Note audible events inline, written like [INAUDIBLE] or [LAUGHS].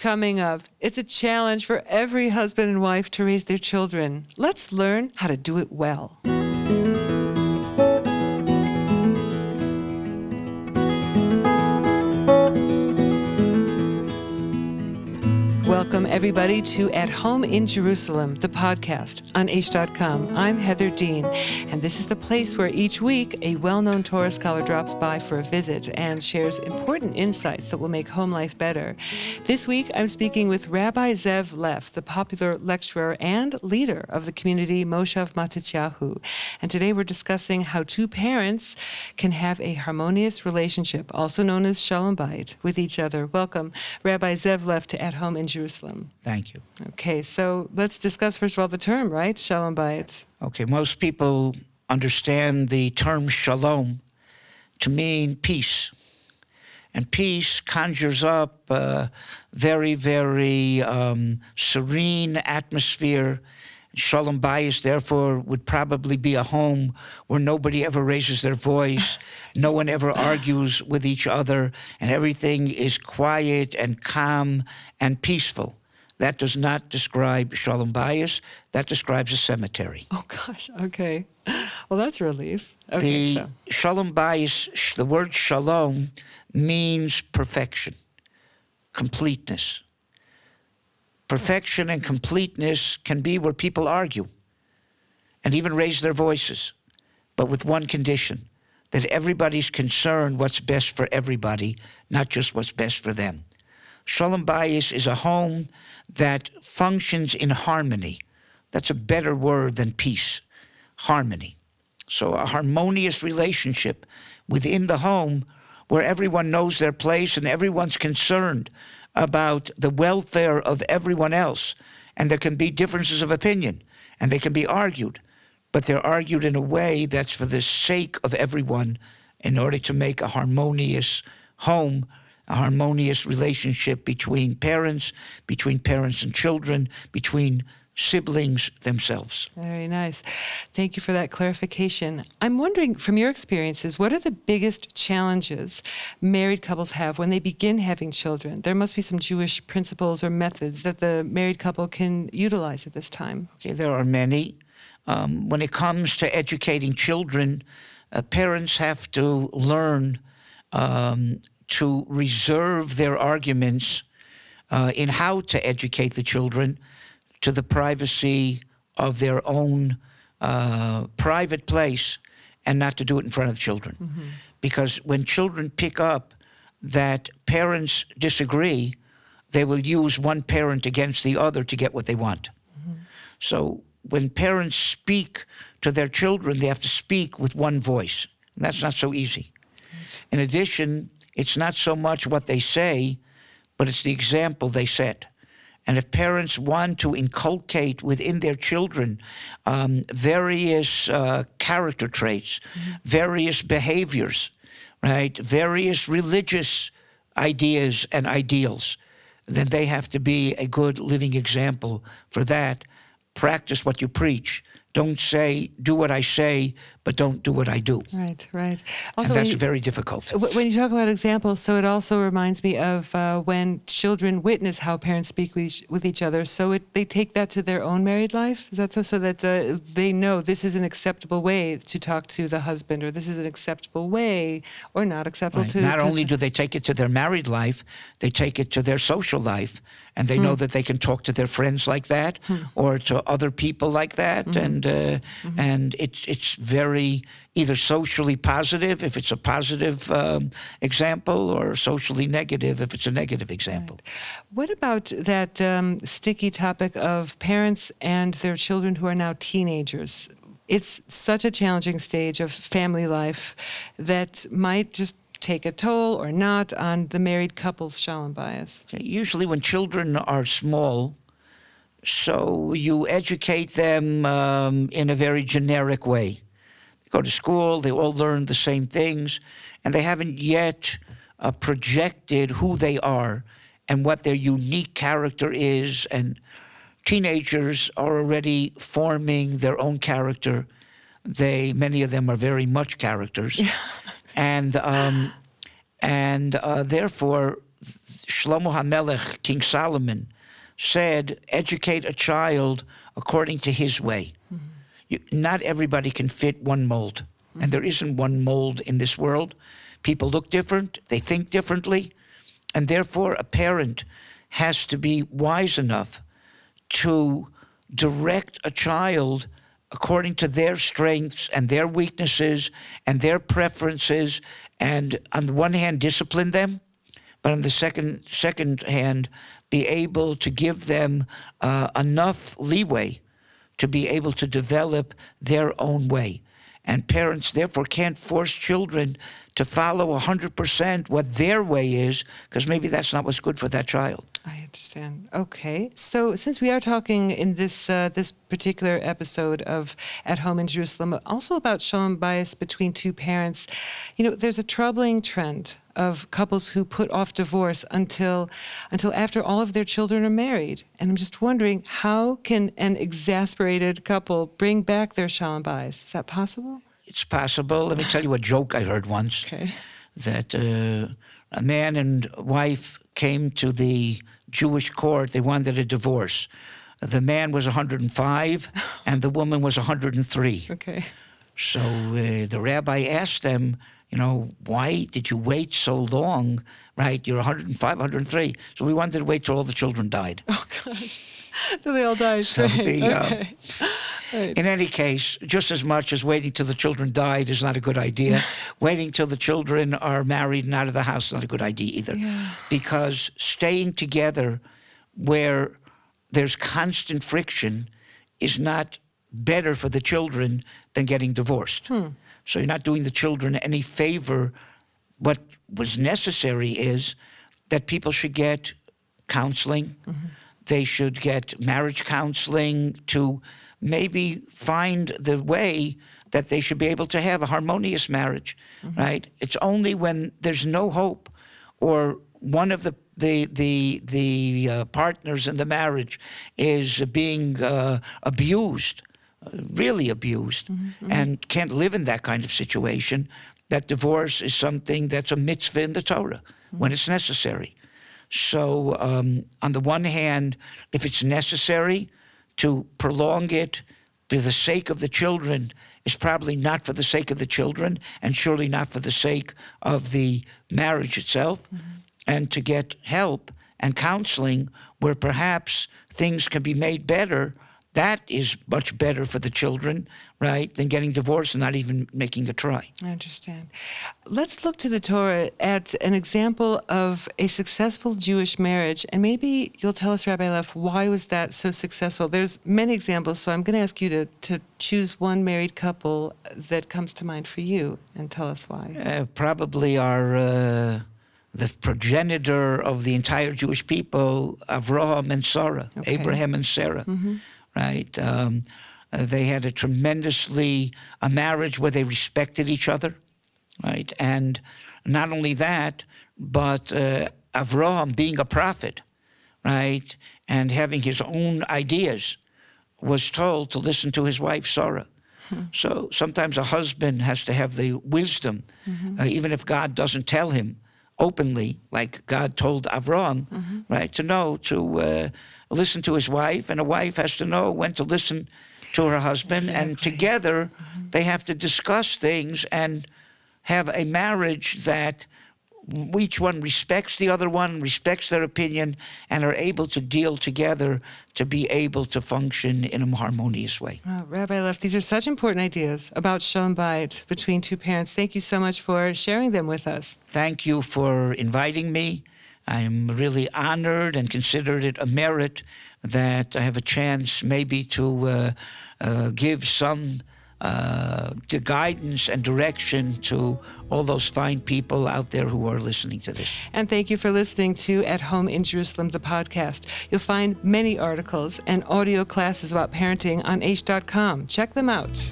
Coming up, it's a challenge for every husband and wife to raise their children. Let's learn how to do it well. Everybody, to At Home in Jerusalem, the podcast on Aish.com. I'm Heather Dean, and this is the place where each week a well known Torah scholar drops by for a visit and shares important insights that will make home life better. This week, I'm speaking with Rabbi Zev Leff, the popular lecturer and leader of the community Moshav Matityahu. And today we're discussing how two parents can have a harmonious relationship, also known as Shalom Bayit, with each other. Welcome, Rabbi Zev Leff, to At Home in Jerusalem. Thank you. Okay, so let's discuss first of all the term, right? Shalom Bayit. Okay, most people understand the term shalom to mean peace. And peace conjures up a very, very um, serene atmosphere. Shalom Bayis, therefore, would probably be a home where nobody ever raises their voice, no one ever argues with each other, and everything is quiet and calm and peaceful. That does not describe Shalom Bayis. That describes a cemetery. Oh gosh, okay. Well, that's a relief. Okay, the so. Shalom Bayis, the word shalom means perfection, completeness. Perfection and completeness can be where people argue and even raise their voices, but with one condition that everybody's concerned what's best for everybody, not just what's best for them. Shalom Bayis is a home that functions in harmony. That's a better word than peace. Harmony. So, a harmonious relationship within the home where everyone knows their place and everyone's concerned about the welfare of everyone else. And there can be differences of opinion and they can be argued, but they're argued in a way that's for the sake of everyone in order to make a harmonious home a harmonious relationship between parents, between parents and children, between siblings themselves. Very nice. Thank you for that clarification. I'm wondering, from your experiences, what are the biggest challenges married couples have when they begin having children? There must be some Jewish principles or methods that the married couple can utilize at this time. Okay, there are many. Um, when it comes to educating children, uh, parents have to learn um, to reserve their arguments uh, in how to educate the children to the privacy of their own uh, private place and not to do it in front of the children. Mm-hmm. Because when children pick up that parents disagree, they will use one parent against the other to get what they want. Mm-hmm. So when parents speak to their children, they have to speak with one voice. And that's not so easy. In addition, it's not so much what they say, but it's the example they set. And if parents want to inculcate within their children um, various uh, character traits, mm-hmm. various behaviors, right, various religious ideas and ideals, then they have to be a good living example for that. Practice what you preach. Don't say, do what I say, but don't do what I do. Right, right. Also, and that's you, very difficult. When you talk about examples, so it also reminds me of uh, when children witness how parents speak with each, with each other. So it, they take that to their own married life. Is that so? So that uh, they know this is an acceptable way to talk to the husband, or this is an acceptable way, or not acceptable right. to. Not to, only do they take it to their married life, they take it to their social life and they hmm. know that they can talk to their friends like that hmm. or to other people like that mm-hmm. and uh, mm-hmm. and it's it's very either socially positive if it's a positive um, example or socially negative if it's a negative example right. what about that um, sticky topic of parents and their children who are now teenagers it's such a challenging stage of family life that might just take a toll or not on the married couple's shalom bayis? Usually, when children are small, so you educate them um, in a very generic way. They go to school, they all learn the same things, and they haven't yet uh, projected who they are and what their unique character is. And teenagers are already forming their own character. They, many of them, are very much characters. Yeah and um, and uh, therefore Shlomo HaMelech, King Solomon, said, educate a child according to his way. You, not everybody can fit one mold, mm-hmm. and there isn't one mold in this world. People look different, they think differently, and therefore a parent has to be wise enough to direct a child according to their strengths and their weaknesses and their preferences and on the one hand discipline them but on the second second hand be able to give them uh, enough leeway to be able to develop their own way. And parents therefore can't force children to follow 100% what their way is because maybe that's not what's good for that child. I understand. Okay, so since we are talking in this uh, this particular episode of At Home in Jerusalem, also about shalom bayis between two parents, you know, there's a troubling trend of couples who put off divorce until until after all of their children are married, and I'm just wondering how can an exasperated couple bring back their shalom bayis? Is that possible? It's possible. Let me tell you a joke I heard once. Okay. That uh, a man and wife came to the Jewish court, they wanted a divorce. The man was 105 [LAUGHS] and the woman was 103. Okay. So uh, the rabbi asked them, you know, why did you wait so long? Right, you're 105, 103. So we wanted to wait till all the children died. [LAUGHS] Oh gosh, till they all died. So the, uh, okay. uh, Right. In any case, just as much as waiting till the children died is not a good idea, [LAUGHS] waiting till the children are married and out of the house is not a good idea either. Yeah. Because staying together where there's constant friction is not better for the children than getting divorced. Hmm. So you're not doing the children any favor. What was necessary is that people should get counseling. Mm-hmm. They should get marriage counseling to maybe find the way that they should be able to have a harmonious marriage, mm-hmm. right? It's only when there's no hope or one of the the the the uh, partners in the marriage is being uh, abused, really abused, mm-hmm. mm-hmm. and can't live in that kind of situation. That divorce is something that's a mitzvah in the Torah mm-hmm. when it's necessary. So, um, on the one hand, if it's necessary, to prolong it for the sake of the children is probably not for the sake of the children and surely not for the sake of the marriage itself. Mm-hmm. And to get help and counseling where perhaps things can be made better that is much better for the children, right, than getting divorced and not even making a try. I understand. Let's look to the Torah at an example of a successful Jewish marriage, and maybe you'll tell us, Rabbi Leff, why was that so successful? There's many examples, so I'm going to ask you to, to choose one married couple that comes to mind for you and tell us why. Uh, probably our. Uh, the progenitor of the entire Jewish people, Avraham and Sarah, okay. Abraham and Sarah. Mm-hmm right? Um, uh, they had a tremendously a marriage where they respected each other, right? And not only that, but uh, Avraham being a prophet, right, and having his own ideas, was told to listen to his wife Sarah. Hmm. So sometimes a husband has to have the wisdom, mm-hmm. uh, even if God doesn't tell him openly, like God told Avraham, mm-hmm. right, to know to uh, listen to his wife, and a wife has to know when to listen to her husband, exactly. and together mm-hmm. they have to discuss things and have a marriage that each one respects the other one, respects their opinion, and are able to deal together to be able to function in a harmonious way. Rabbi Leff, these are such important ideas about shalom bayit between two parents. Thank you so much for sharing them with us. Thank you for inviting me. I'm really honored and consider it a merit that I have a chance maybe to uh, uh, give some uh, guidance and direction to all those fine people out there who are listening to this. And thank you for listening to At Home in Jerusalem, the podcast. You'll find many articles and audio classes about parenting on aish.com. Check them out.